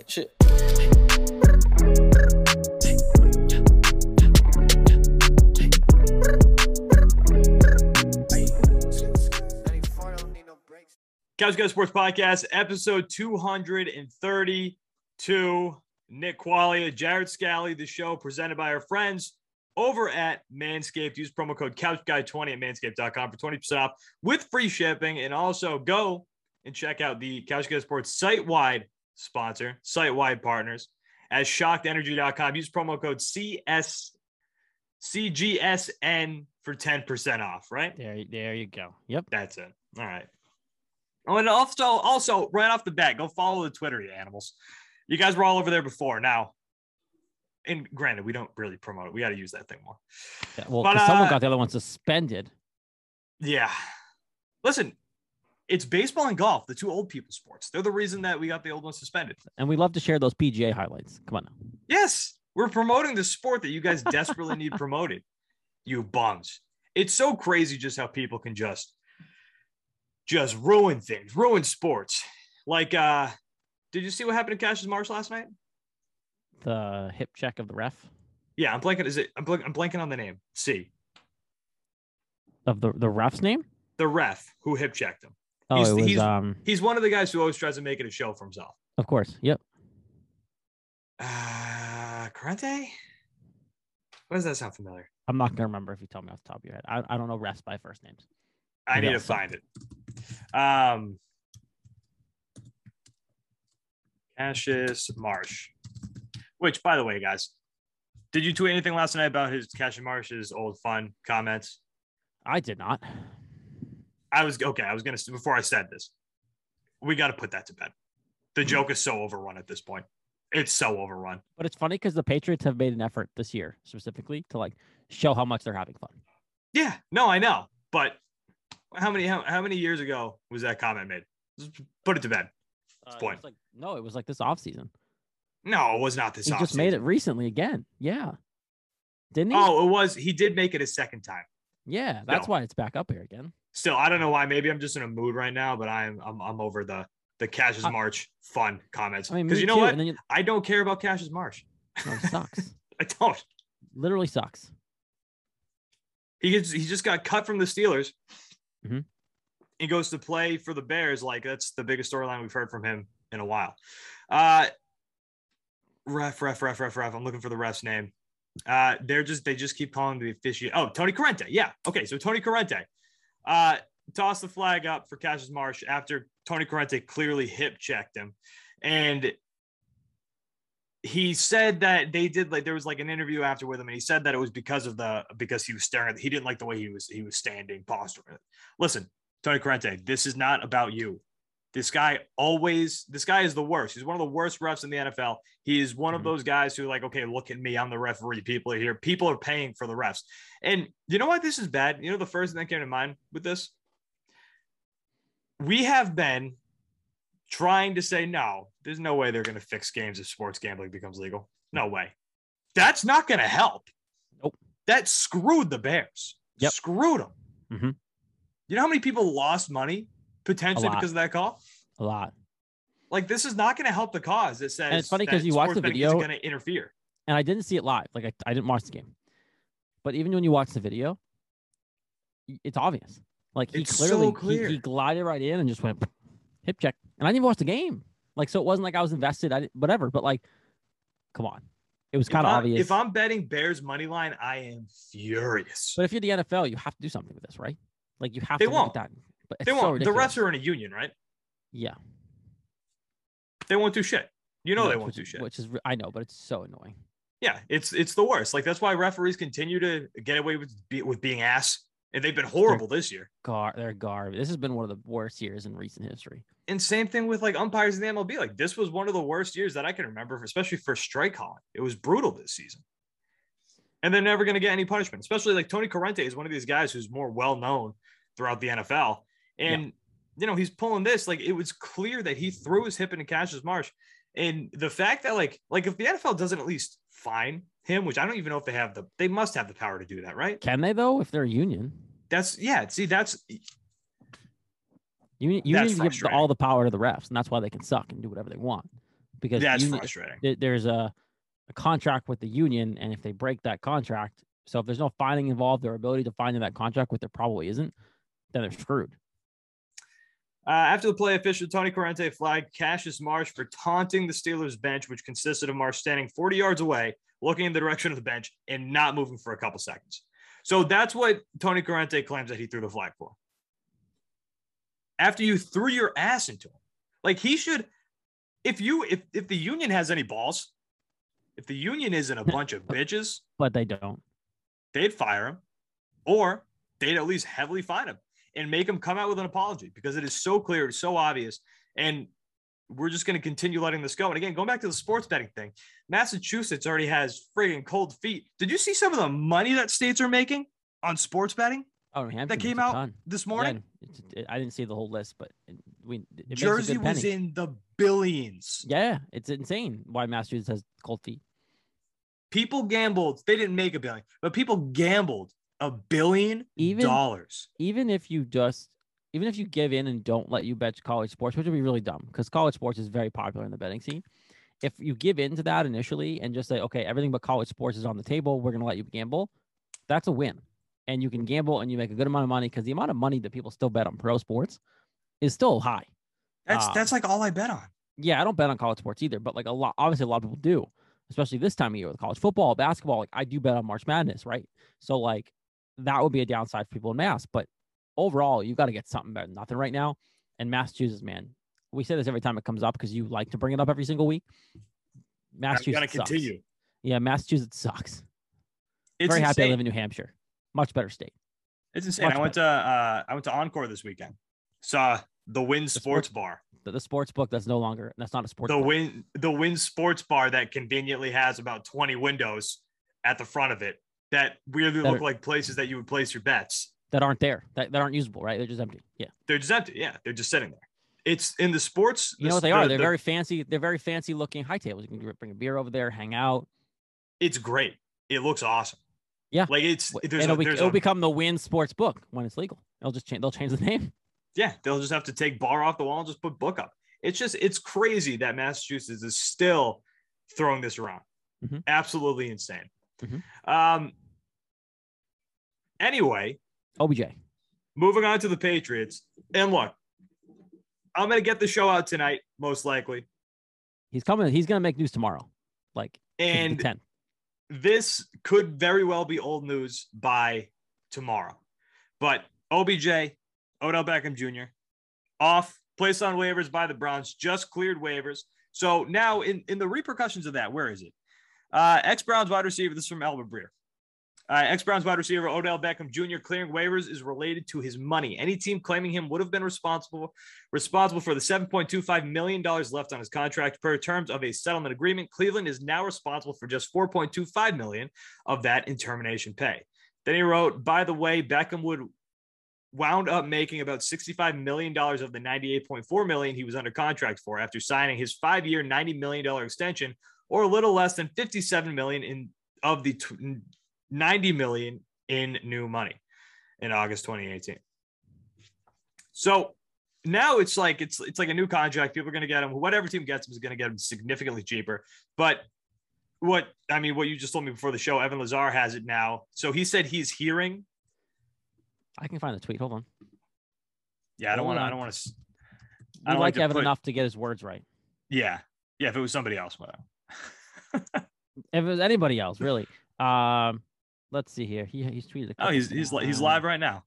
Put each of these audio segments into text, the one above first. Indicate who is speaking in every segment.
Speaker 1: Hey, shit.
Speaker 2: Couch Guy Sports Podcast, episode 232. Nick Qualia, Jared Scally, the show presented by our friends over at Manscaped. Use promo code CouchGuy20 at manscaped.com for 20% off with free shipping. And also go and check out the Couch Go Sports site wide sponsor, site wide partners at shockedenergy.com. Use promo code CS, CGSN for 10% off, right?
Speaker 3: There, there you go. Yep.
Speaker 2: That's it. All right. Oh, and also, also right off the bat, go follow the Twitter, you animals. You guys were all over there before. Now, and granted, we don't really promote it. We got to use that thing more.
Speaker 3: Yeah, well,
Speaker 2: But,
Speaker 3: 'cause someone
Speaker 2: uh,
Speaker 3: got the other one suspended.
Speaker 2: Yeah. Listen, it's baseball and golf, the two old people sports. They're the reason that we got the old one suspended.
Speaker 3: And we love to share those PGA highlights. Come on now.
Speaker 2: Yes, we're promoting the sport that you guys desperately need promoted. You bums. It's so crazy just how people can just just ruin things, ruin sports. Like uh did you see what happened to Cassius Marsh last night?
Speaker 3: The hip check of the ref
Speaker 2: Yeah, I'm blanking. Is it I'm, blank, I'm blanking on the name. C.
Speaker 3: of the, the ref's name.
Speaker 2: The ref who hip checked him.
Speaker 3: Oh,
Speaker 2: He's-
Speaker 3: it was
Speaker 2: he's-
Speaker 3: um.
Speaker 2: He's one of the guys who always tries to make it a show for himself.
Speaker 3: Of course. Yep.
Speaker 2: Uh Corrente? Why does that sound familiar?
Speaker 3: I'm not gonna remember if you tell me off the top of your head. I, I don't know refs by first names.
Speaker 2: I
Speaker 3: Maybe
Speaker 2: need to find it. Um, Cassius Marsh, which, by the way, guys, did you tweet anything last night about his Cassius Marsh's old fun comments?
Speaker 3: I did not.
Speaker 2: I was okay. I was gonna before I said this, we got to put that to bed. The joke is so overrun at this point. It's so overrun.
Speaker 3: But it's funny because the Patriots have made an effort this year specifically to like show how much they're having fun.
Speaker 2: Yeah, no, I know, but how many how, how many years ago was that comment made? Just put it to bed.
Speaker 3: Uh, it
Speaker 2: point.
Speaker 3: was like no, it was like this offseason.
Speaker 2: No, it was not this.
Speaker 3: He just made it recently again. Yeah. Didn't he?
Speaker 2: Oh, it was. He did make it a second time.
Speaker 3: yeah. That's
Speaker 2: no.
Speaker 3: why it's back up here again.
Speaker 2: Still, I don't know why. Maybe I'm just in a mood right now, but I'm I'm, I'm over the the Cassius
Speaker 3: I-
Speaker 2: Marsh fun comments
Speaker 3: I mean,
Speaker 2: because you know
Speaker 3: too,
Speaker 2: what?
Speaker 3: You,
Speaker 2: I don't care about Cassius Marsh.
Speaker 3: no, it sucks.
Speaker 2: I don't.
Speaker 3: Literally sucks.
Speaker 2: He gets he just got cut from the Steelers.
Speaker 3: Mhm.
Speaker 2: He goes to play for the Bears. Like that's the biggest storyline we've heard from him in a while. Uh, ref, ref, ref, ref, ref. I'm looking for the ref's name. Uh, they're just they just keep calling the official. Oh, Tony Corrente. Yeah. Okay. So Tony Corrente, uh, tossed the flag up for Cassius Marsh after Tony Corrente clearly hip checked him, and he said that they did like there was like an interview after with him, and he said that it was because of the because he was staring. At he didn't like the way he was he was standing, posturing. Listen, Tony Corrente, this is not about you. This guy always, this guy is the worst. He's one of the worst refs in the NFL. He is one of
Speaker 3: Mhm.
Speaker 2: those guys who, like, okay, look at me. I'm the referee. People are here. People are paying for the refs. And you know what? This is bad. You know, the first thing that came to mind with this? We have been trying to say, no, there's no way they're going to fix games if sports gambling becomes legal. No way. That's not going to help.
Speaker 3: Nope.
Speaker 2: That screwed the Bears.
Speaker 3: Yep.
Speaker 2: Screwed them.
Speaker 3: Mhm.
Speaker 2: You know how many people lost money potentially because of that call?
Speaker 3: A lot.
Speaker 2: Like this is not going to help the cause. It says
Speaker 3: it's funny because you watch the video-
Speaker 2: isn't going to interfere.
Speaker 3: And I didn't see it live. Like I, I didn't watch the game. But even when you watch the video, it's obvious. Like he
Speaker 2: It's
Speaker 3: clearly he-
Speaker 2: clear.
Speaker 3: He, glided right in and just went hip check. And I didn't even watch the game. Like so it wasn't like I was invested. I didn't, whatever. But like, come on. It was kind of obvious.
Speaker 2: If I'm betting Bears money line, I am furious.
Speaker 3: but if you're the NFL, you have to do something with this, right? Like you have
Speaker 2: They
Speaker 3: to
Speaker 2: won't.
Speaker 3: that. But
Speaker 2: they won't. the refs are in a union, right?
Speaker 3: yeah.
Speaker 2: They won't do shit. You know
Speaker 3: No,
Speaker 2: they won't
Speaker 3: which,
Speaker 2: do shit.
Speaker 3: Which is I know, but it's so annoying.
Speaker 2: Yeah, it's it's the worst. Like that's why referees continue to get away with be, with being ass, and they've been horrible this year.
Speaker 3: Gar, they're garbage. This has been one of the worst years in recent history.
Speaker 2: And same thing with like umpires in the MLB. Like this was one of the worst years that I can remember, especially for strike calling. It was brutal this season. And they're never going to get any punishment, especially like Tony Corrente is one of these guys who's more well known throughout the NFL. And, you know, he's pulling this. Like it was clear that he threw his hip into Cassius Marsh. And the fact that, like, like if the NFL doesn't at least fine him, which I don't even know if they have the, they must have the power to do that, right?
Speaker 3: Can they though? If they're a union,
Speaker 2: That's, yeah. See, that's,
Speaker 3: union,
Speaker 2: That's
Speaker 3: unions give all the power to the refs, and that's why they can suck and do whatever they want. because
Speaker 2: That's
Speaker 3: union-
Speaker 2: frustrating.
Speaker 3: there's a, a contract with the union, and if they break that contract, so if there's no finding involved their ability to find in that contract, which there probably isn't, then they're screwed.
Speaker 2: Uh, after the play, official Tony Corrente flagged Cassius Marsh for taunting the Steelers bench, which consisted of Marsh standing 40 yards away, looking in the direction of the bench, and not moving for a couple seconds. So that's what Tony Corrente claims that he threw the flag for. After you threw your ass into him, like he should, if you if if the union has any balls, if the union isn't a bunch of bitches,
Speaker 3: But they don't.
Speaker 2: they'd fire him or they'd at least heavily fine him and make him come out with an apology because it is so clear, it's so obvious. And we're just going to continue letting this go. And again, going back to the sports betting thing, Massachusetts already has friggin' cold feet. Did you see some of the money that states are making on sports betting
Speaker 3: Oh, Hampshire
Speaker 2: came out this morning?
Speaker 3: it- I didn't see the whole list, but it, we it
Speaker 2: Jersey was in the billions.
Speaker 3: Yeah, it's insane why Massachusetts has cold feet.
Speaker 2: People gambled. They didn't make a billion, but people gambled a billion
Speaker 3: Even-
Speaker 2: dollars.
Speaker 3: Even if you just, even if you give in and don't let you bet college sports, which would be really dumb because college sports is very popular in the betting scene. If you give in to that initially and just say, okay, everything but college sports is on the table, we're gonna let you gamble, that's a win. And you can gamble and you make a good amount of money because the amount of money that people still bet on pro sports is still high.
Speaker 2: That's
Speaker 3: Um,
Speaker 2: that's like all I bet on.
Speaker 3: yeah, I don't bet on college sports either, but like a lot, obviously a lot of people do, especially this time of year with college football, basketball. Like I do bet on March Madness, right? So like that would be a downside for people in mass, but overall, you've got to get something better than nothing right now. And Massachusetts, man, we say this every time it comes up because you like to bring it up every single week. Massachusetts sucks.
Speaker 2: continue.
Speaker 3: Yeah, Massachusetts sucks.
Speaker 2: It's
Speaker 3: Very happy I live in New Hampshire. Much better state.
Speaker 2: It's insane.
Speaker 3: Much
Speaker 2: I went to uh, I went to Encore this weekend. Saw the Wynn Sports
Speaker 3: sports-
Speaker 2: Bar.
Speaker 3: The, the sports book that's no longer that's not a sports
Speaker 2: The
Speaker 3: book.
Speaker 2: Wynn the Wynn Sports Bar that conveniently has about 20 windows at the front of it that weirdly
Speaker 3: That
Speaker 2: look
Speaker 3: are-
Speaker 2: like places that you would place your bets.
Speaker 3: that aren't there that, that aren't usable, right? They're just empty. Yeah.
Speaker 2: They're just empty. Yeah, they're just sitting there. It's in the sports.
Speaker 3: You know what they are?
Speaker 2: the-
Speaker 3: They're
Speaker 2: the-
Speaker 3: very fancy. They're very fancy looking high tables. You can bring a beer over there, hang out.
Speaker 2: It's great. It looks awesome.
Speaker 3: Yeah.
Speaker 2: like it's there's
Speaker 3: it'll,
Speaker 2: a,
Speaker 3: be,
Speaker 2: there's
Speaker 3: it'll
Speaker 2: a-
Speaker 3: become the Wynn Sports Book when it's legal. They'll just change. They'll change the name.
Speaker 2: yeah. They'll just have to take bar off the wall and just put book up. It's just it's crazy that Massachusetts is still throwing this around.
Speaker 3: Mhm.
Speaker 2: Absolutely insane.
Speaker 3: Mhm.
Speaker 2: Um. Anyway,
Speaker 3: OBJ.
Speaker 2: moving on to the Patriots. And look, I'm going to get the show out tonight, most likely.
Speaker 3: He's coming. He's gonna make news tomorrow. Like
Speaker 2: And
Speaker 3: ten.
Speaker 2: this could very well be old news by tomorrow. But OBJ, Odell Beckham Jr., off, placed on waivers by the Browns, just cleared waivers. So now, in, in the repercussions of that, where is it? Uh, Ex Browns wide receiver, this is from Albert Breer. Uh, Ex Browns wide receiver Odell Beckham Jr. clearing waivers is related to his money. Any team claiming him would have been responsible responsible for the 7.25 million dollars left on his contract per terms of a settlement agreement. Cleveland is now responsible for just 4.25 million of that in termination pay. Then he wrote, "By the way, Beckham would wound up making about 65 million dollars of the 98.4 million he was under contract for after signing his 5-year, 90 million dollar extension, or a little less than 57 million in of the 90 million in new money in August 2018. So now it's like it's it's like a new contract. People are going to get him. Whatever team gets him is going to get him significantly cheaper. But what I mean, what you just told me before the show, Evan Lazar has it now. So he said he's hearing.
Speaker 3: I can find the tweet. Hold on.
Speaker 2: Yeah, I don't want to. I don't want to. I don't
Speaker 3: like Evan
Speaker 2: put-
Speaker 3: enough to get his words right.
Speaker 2: Yeah, yeah. If it was somebody else, whatever.
Speaker 3: If it was anybody else, really. Um, let's see here. He he's tweeted. a
Speaker 2: Oh, he's he's li- he's live right now.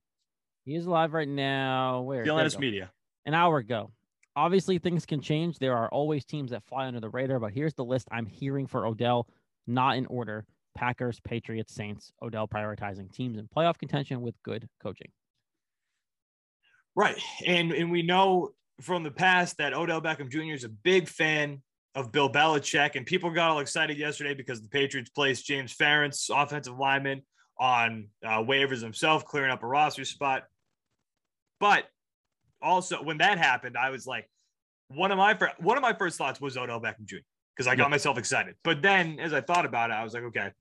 Speaker 3: He is live right now. Where? There you
Speaker 2: Media.
Speaker 3: An hour ago. Obviously, things can change. There are always teams that fly under the radar, but here's the list I'm hearing for Odell, not in order. Packers, Patriots, Saints, Odell prioritizing teams in playoff contention with good coaching.
Speaker 2: Right. And and we know from the past that Odell Beckham Jr. is a big fan of Bill Belichick, and people got all excited yesterday because the Patriots placed James Ferentz, offensive lineman, on uh, waivers himself, clearing up a roster spot. But also, when that happened, I was like, one of my fir- one of my first thoughts was Odell Beckham Jr. because I got
Speaker 3: Yeah.
Speaker 2: myself excited. But then, as I thought about it, I was like, okay,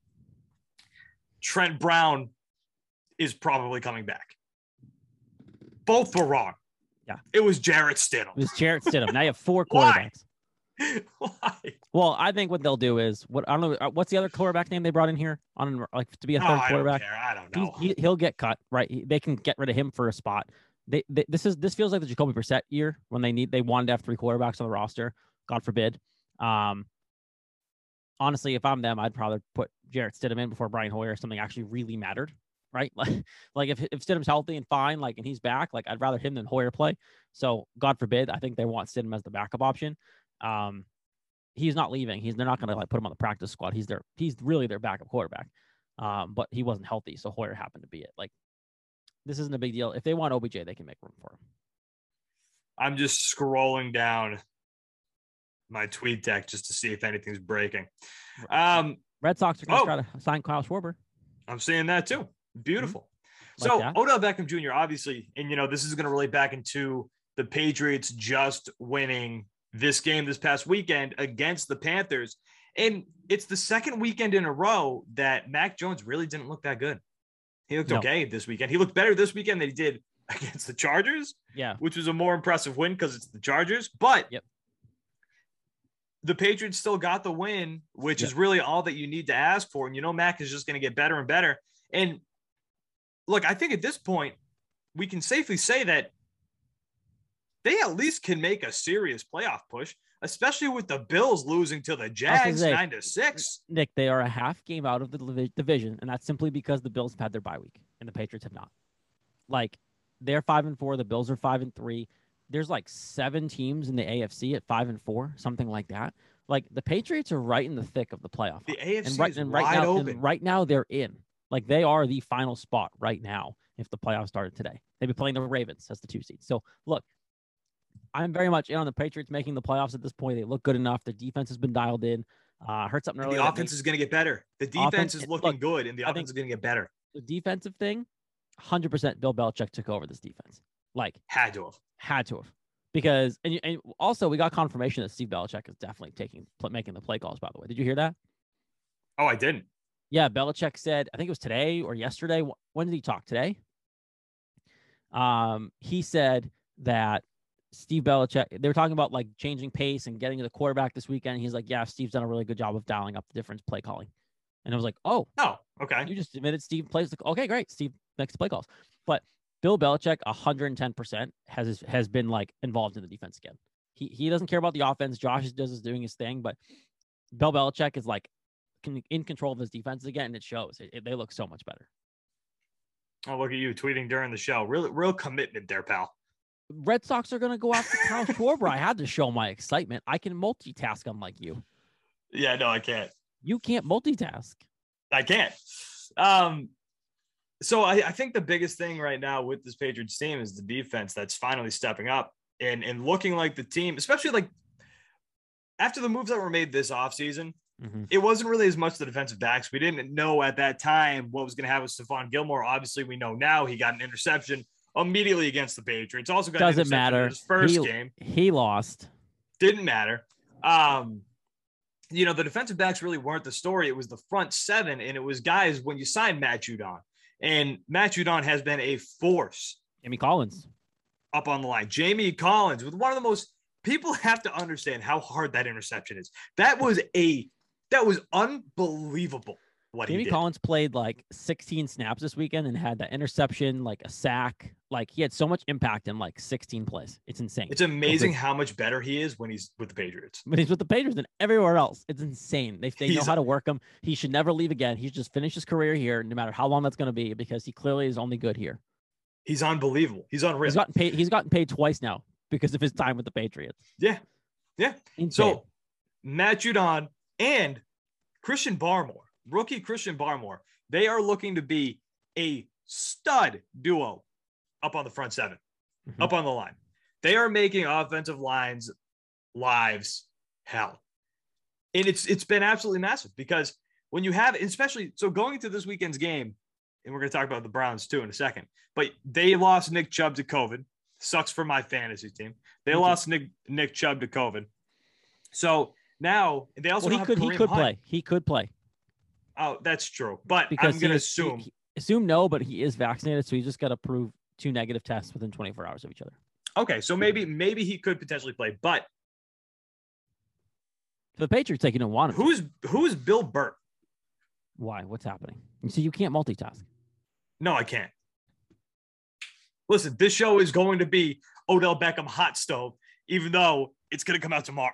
Speaker 2: Trent Brown is probably coming back. Both were wrong.
Speaker 3: Yeah.
Speaker 2: It was Jarrett Stidham.
Speaker 3: It was Jarrett Stidham. Now you have four quarterbacks.
Speaker 2: Why?
Speaker 3: Well, I think what they'll do is what I don't know. uh, What's the other quarterback name they brought in here on like to be a
Speaker 2: No,
Speaker 3: third
Speaker 2: I don't
Speaker 3: quarterback?
Speaker 2: care. I don't know.
Speaker 3: he, he'll get cut, right? He- They can get rid of him for a spot. They, they this is this feels like the Jacoby Brissett year when they need they wanted to have three quarterbacks on the roster. God forbid. Um, honestly, if I'm them, I'd probably put Jarrett Stidham in before Brian Hoyer if something actually really mattered, right? Like, like if if Stidham's healthy and fine, like and he's back, like I'd rather him than Hoyer play. So God forbid, I think they want Stidham as the backup option. Um, he's not leaving. He's they're not going to like put him on the practice squad. He's their he's really their backup quarterback. Um, but he wasn't healthy, so Hoyer happened to be it. Like this isn't a big deal. If they want OBJ, they can make room for him.
Speaker 2: I'm just scrolling down my tweet deck just to see if anything's breaking. Um,
Speaker 3: Red Sox are going to
Speaker 2: Oh.
Speaker 3: try to sign Kyle Schwarber.
Speaker 2: I'm seeing that too. Beautiful.
Speaker 3: Like
Speaker 2: so
Speaker 3: that.
Speaker 2: Odell Beckham Jr. obviously, and you know this is going to relate back into the Patriots just winning this game this past weekend against the Panthers, and it's the second weekend in a row that Mac Jones really didn't look that good. He looked
Speaker 3: No.
Speaker 2: okay this weekend. He looked better this weekend than he did against the Chargers,
Speaker 3: Yeah,
Speaker 2: which was a more impressive win because it's the Chargers. But
Speaker 3: Yep.
Speaker 2: the Patriots still got the win, which
Speaker 3: Yep.
Speaker 2: is really all that you need to ask for. And you know, Mac is just going to get better and better. And look, I think at this point, we can safely say that they at least can make a serious playoff push, especially with the Bills losing to the Jags
Speaker 3: say-
Speaker 2: nine to six.
Speaker 3: Nick, they are a half game out of the division, and that's simply because the Bills have had their bye week and the Patriots have not. Like they're five and four, the Bills are five and three. There's like seven teams in the AFC at five and four, something like that. Like the Patriots are right in the thick of the playoff.
Speaker 2: The. AFC
Speaker 3: and right
Speaker 2: is
Speaker 3: and right
Speaker 2: wide
Speaker 3: now,
Speaker 2: open.
Speaker 3: right now they're in. Like they are the final spot right now. If the playoffs started today, they'd be playing the Ravens as the two seed. So look, I'm very much in on the Patriots making the playoffs at this point. They look good enough. Their defense has been dialed in. Uh, heard something earlier.
Speaker 2: the offense
Speaker 3: maybe
Speaker 2: is going to get better. The defense
Speaker 3: Offense-
Speaker 2: is
Speaker 3: look,
Speaker 2: looking good, and the
Speaker 3: I
Speaker 2: offense is going to get better.
Speaker 3: the defensive thing, 100% Bill Belichick took over this defense. Like
Speaker 2: Had to have.
Speaker 3: had to have. Because and, and also we got confirmation that Steve Belichick is definitely taking making the play calls. By the way, did you hear that?
Speaker 2: Oh, I didn't.
Speaker 3: Yeah, Belichick said, I think it was today or yesterday. When did he talk? Today? Um, he said that Steve Belichick, they were talking about like changing pace and getting to the quarterback this weekend. He's like, Yeah, Steve's done a really good job of dialing up the difference play calling. And I was like, Oh,
Speaker 2: Oh, okay.
Speaker 3: you just admitted Steve plays the okay, great. Steve makes the play calls. But Bill Belichick, 110% has has been like involved in the defense again. He he doesn't care about the offense. Josh does is doing his thing, but Bill Belichick is like in control of his defense again, and it shows. It, it- they look so much better.
Speaker 2: Oh, look at you tweeting during the show. Real, real commitment there, pal.
Speaker 3: Red Sox are going to go after Kyle Schwarber. I had to show my excitement. I can multitask unlike you.
Speaker 2: Yeah, no, I can't.
Speaker 3: You can't multitask.
Speaker 2: I can't. Um, so I, I think the biggest thing right now with this Patriots team is the defense that's finally stepping up and and looking like the team, especially like after the moves that were made this offseason,
Speaker 3: Mhm.
Speaker 2: it wasn't really as much the defensive backs. We didn't know at that time what was going to happen with Stephon Gilmore. Obviously, we know now he got an interception immediately against the Patriots. Also got
Speaker 3: Doesn't matter.
Speaker 2: his first
Speaker 3: He-
Speaker 2: game
Speaker 3: He lost.
Speaker 2: didn't matter. Um, you know, the defensive backs really weren't the story. It was the front seven, and it was guys when you signed Matt Judon. And Matt Judon has been a force
Speaker 3: Jamie Collins.
Speaker 2: up on the line. Jamie Collins with one of the most people have to understand how hard that interception is. That was a that was unbelievable what he
Speaker 3: Jamie
Speaker 2: did.
Speaker 3: Collins played like 16 snaps this weekend and had that interception, like a sack. Like he had so much impact in like 16 plays. It's insane.
Speaker 2: It's amazing how much better he is when he's with the Patriots.
Speaker 3: but he's with the Patriots and everywhere else. It's insane. They, they know
Speaker 2: He's-
Speaker 3: how to work him. He should never leave again. He's just finished his career here, no matter how long that's going to be, because he clearly is only good here.
Speaker 2: He's unbelievable. He's unreal.
Speaker 3: He's gotten paid. He's gotten paid twice now because of his time with the Patriots.
Speaker 2: yeah. Yeah.
Speaker 3: Insane.
Speaker 2: So Matt Judon and Christian Barmore, rookie Christian Barmore, they are looking to be a stud duo up on the front 7
Speaker 3: Mhm.
Speaker 2: up on the line. They are making offensive lines lives hell. And it's it's been absolutely massive because when you have especially so going into this weekend's game, and we're going to talk about the Browns too in a second, but they lost Nick Chubb to COVID. Sucks for my fantasy team. They
Speaker 3: too.
Speaker 2: lost Nick Nick Chubb to COVID. So now they also
Speaker 3: well, he could. He could
Speaker 2: Hunt.
Speaker 3: play. He could play
Speaker 2: Oh, that's true. But
Speaker 3: because
Speaker 2: I'm going to
Speaker 3: he is- he-
Speaker 2: assume
Speaker 3: he- assume no, but he is vaccinated, so he's just got to prove two negative tests within 24 hours of each other.
Speaker 2: Okay, so maybe maybe he could potentially play, but
Speaker 3: For the Patriots, like you don't want him.
Speaker 2: Who's who's Bill Burt?
Speaker 3: Why? What's happening? You see, you can't multitask.
Speaker 2: No, I can't. Listen, this show is going to be Odell Beckham hot stove, even though it's going to come out tomorrow.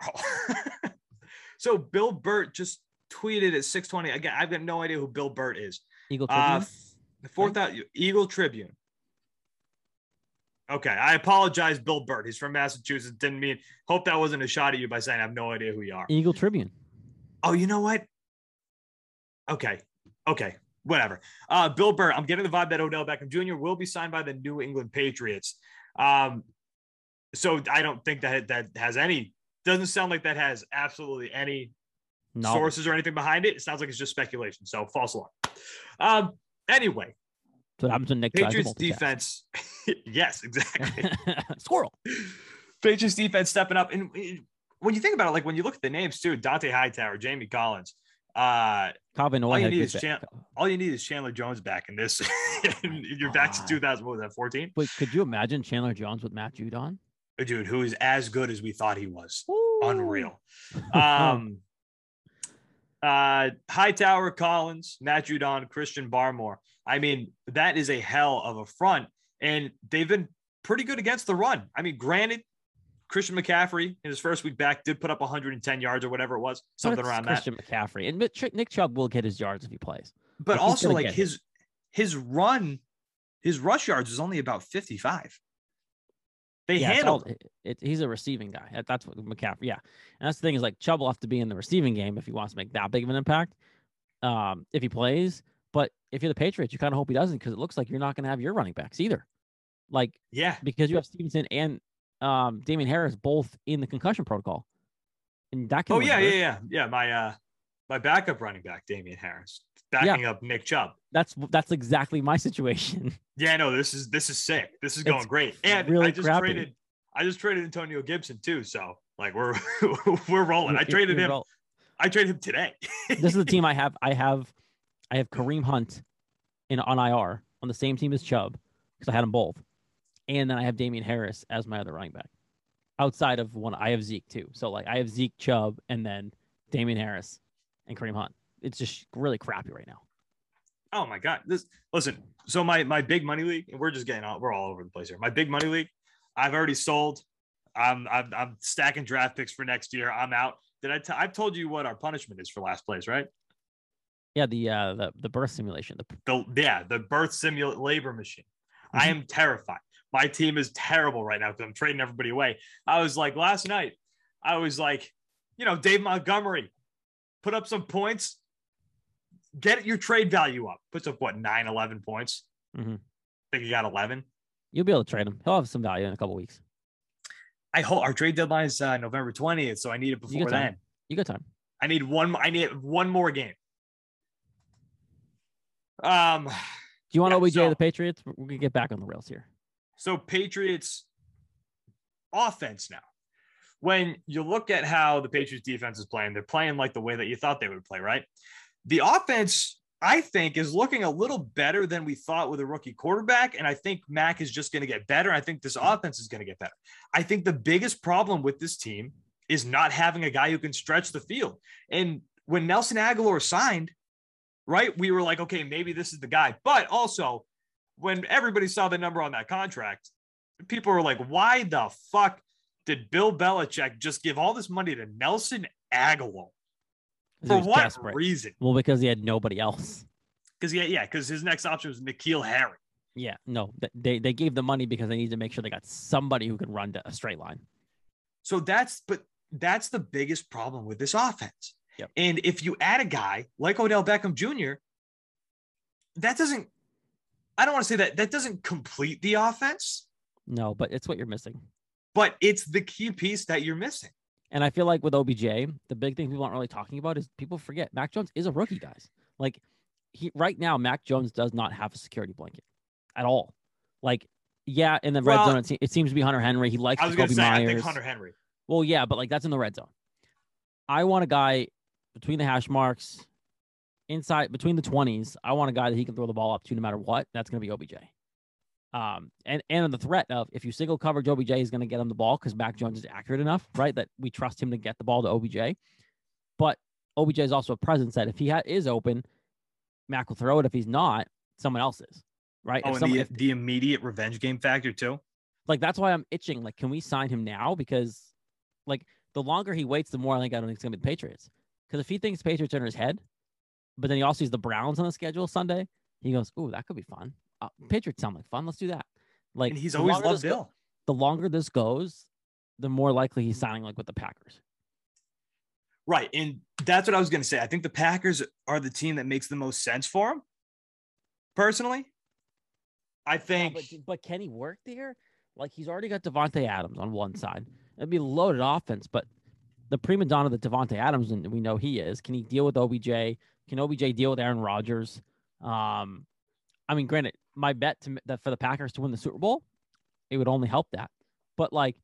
Speaker 2: so Bill Burt just tweeted at 620. Again, I've got no idea who Bill Burt is.
Speaker 3: Eagle Tribune.
Speaker 2: Uh, the fourth out Eagle Tribune. Okay, I apologize, Bill Burt. He's from Massachusetts. Didn't mean. Hope that wasn't a shot at you by saying I have no idea who you are.
Speaker 3: Eagle Tribune.
Speaker 2: Oh, you know what? Okay, okay, whatever. Uh, Bill Burt. I'm getting the vibe that Odell Beckham Jr. will be signed by the New England Patriots. Um, so I don't think that that has any. Doesn't sound like that has absolutely any
Speaker 3: No.
Speaker 2: sources or anything behind it. It sounds like it's just speculation. So false alarm. Um. Anyway,
Speaker 3: So what happens when Nick
Speaker 2: Patriots defense. yes, exactly.
Speaker 3: Squirrel.
Speaker 2: Patriots defense stepping up. And when you think about it, like when you look at the names too, Dante Hightower, Jamie Collins, uh,
Speaker 3: Calvin
Speaker 2: All you need is Chan- all you need is Chandler Jones back in this. and you're back to
Speaker 3: God.
Speaker 2: 2000. What was that? 14?
Speaker 3: Wait, could you imagine Chandler Jones with Matt Judon?
Speaker 2: A dude, who is as good as we thought he was. Unreal. Um, uh, Hightower, Collins, Matt Judon, Christian Barmore. I mean, that is a hell of a front, and they've been pretty good against the run. I mean, granted, Christian McCaffrey in his first week back did put up 110 yards or whatever it was, something around that.
Speaker 3: Christian McCaffrey and Nick- Chubb will get his yards if he plays.
Speaker 2: But
Speaker 3: Like,
Speaker 2: also, like his his run, his rush yards is only about 55. They
Speaker 3: Yeah,
Speaker 2: handled
Speaker 3: all- it, it- he's a receiving guy. That's what McCaffrey. Yeah, and that's the thing is like Chubb will have to be in the receiving game if he wants to make that big of an impact. Um, if he plays, but if you're the Patriots, you kind of hope he doesn't because it looks like you're not going to have your running backs either. Like
Speaker 2: Yeah.
Speaker 3: because you have Stevenson and um Damien Harris both in the concussion protocol, and that can.
Speaker 2: Oh yeah,
Speaker 3: reverse.
Speaker 2: yeah, yeah, yeah. My uh, my backup running back, Damien Harris, backing up Nick Chubb.
Speaker 3: That's that's exactly my situation.
Speaker 2: Yeah, no, this is this is sick. This is
Speaker 3: It's
Speaker 2: going great. And
Speaker 3: really
Speaker 2: I just
Speaker 3: crappy.
Speaker 2: traded, I just traded Antonio Gibson too. So like we're we're rolling. I traded him.
Speaker 3: roll-
Speaker 2: I traded him today.
Speaker 3: this is the team I have. I have, I have Kareem Hunt in on IR on the same team as Chubb because I had them both, and then I have Damien Harris as my other running back. Outside of one, I have Zeke too. So like I have Zeke, Chubb, and then Damien Harris and Kareem Hunt. It's just really crappy right now.
Speaker 2: Oh my god. This listen. So my my big money league, and we're just getting all we're all over the place here. My big money league, I've already sold. I'm I'm, I'm stacking draft picks for next year. I'm out. Did I? T- I've told you what our punishment is for last place, right?
Speaker 3: Yeah, the uh the the birth simulation. The
Speaker 2: The yeah, the birth simulate labor machine. I am terrified. My team is terrible right now because I'm trading everybody away. I was like last night, I was like, you know, Dave Montgomery, put up some points, get your trade value up. Puts up what, 9, 11 points?
Speaker 3: Mhm.
Speaker 2: think he got 11.
Speaker 3: you'll be able to trade him. He'll have some value in a couple weeks.
Speaker 2: I hope our trade deadline is uh, November 20th, so I need it before
Speaker 3: time.
Speaker 2: then.
Speaker 3: You got time.
Speaker 2: I need one. I need one more game. Um,
Speaker 3: Do you want
Speaker 2: Yeah,
Speaker 3: OBJ
Speaker 2: so-
Speaker 3: the Patriots? We're gonna get back on the rails here.
Speaker 2: so Patriots offense now. When you look at how the Patriots defense is playing, they're playing like the way that you thought they would play, right? The offense, I think, is looking a little better than we thought with a rookie quarterback. And I think Mac is just going to get better. I think this offense is going to get better. I think the biggest problem with this team is not having a guy who can stretch the field. And when Nelson Agholor signed, right, we were like, okay, maybe this is the guy. But also, when everybody saw the number on that contract, people were like, why the fuck did Bill Belichick just give all this money to Nelson
Speaker 3: Agholor?
Speaker 2: For what
Speaker 3: desperate.
Speaker 2: reason?
Speaker 3: Well, because he had nobody else.
Speaker 2: Because yeah, yeah, because his next option was N'Keal Harry.
Speaker 3: Yeah, no, they they gave the money because they needed to make sure they got somebody who could run to a straight line.
Speaker 2: So that's but that's the biggest problem with this offense.
Speaker 3: Yep.
Speaker 2: And if you add a guy like Odell Beckham Jr., that doesn't I don't want to say that that doesn't complete the offense,
Speaker 3: No, but it's what you're missing.
Speaker 2: but it's the key piece that you're missing.
Speaker 3: And I feel like with OBJ, the big thing people aren't really talking about is people forget Mac Jones is a rookie, guys. Like he right now, Mac Jones does not have a security blanket at all. Like, yeah, in the red
Speaker 2: Well-
Speaker 3: zone, it, se- it seems to be Hunter Henry. He likes
Speaker 2: I was to say,
Speaker 3: Meyers.
Speaker 2: I think Hunter Henry.
Speaker 3: Well, yeah, but like that's in the red zone. I want a guy between the hash marks, inside between the twenties. I want a guy that he can throw the ball up to no matter what. That's going to be OBJ. Um, and and the threat of if you single coverage OBJ is going to get him the ball because Mac Jones is accurate enough, right? That we trust him to get the ball to OBJ. But OBJ is also a presence that if he ha- is open, Mac will throw it. If he's not, someone else is. Right.
Speaker 2: Oh,
Speaker 3: If
Speaker 2: and
Speaker 3: someone-
Speaker 2: the,
Speaker 3: if-
Speaker 2: the immediate revenge game factor too.
Speaker 3: like that's why I'm itching. Like, can we sign him now? Because like the longer he waits, the more I think I don't think it's gonna be the Patriots. Because if he thinks Patriots are in his head, but then he also sees the Browns on the schedule Sunday, he goes, "Ooh, that could be fun. Uh, Patriots sound like fun. Let's do that." Like
Speaker 2: and he's always loved
Speaker 3: this go-
Speaker 2: Bill.
Speaker 3: the longer this goes, the more likely he's signing like with the Packers.
Speaker 2: Right. And that's what I was going to say. I think the Packers are the team that makes the most sense for him. Personally, I
Speaker 3: Yeah,
Speaker 2: think
Speaker 3: but, but can he work there? Like he's already got Davante Adams on one side. It'd be a loaded offense, but the prima donna that Davante Adams and we know he is. Can he deal with OBJ? Can OBJ deal with Aaron Rodgers? Um, I mean, granted, my bet to that for the Packers to win the Super Bowl, it would only help that. But like,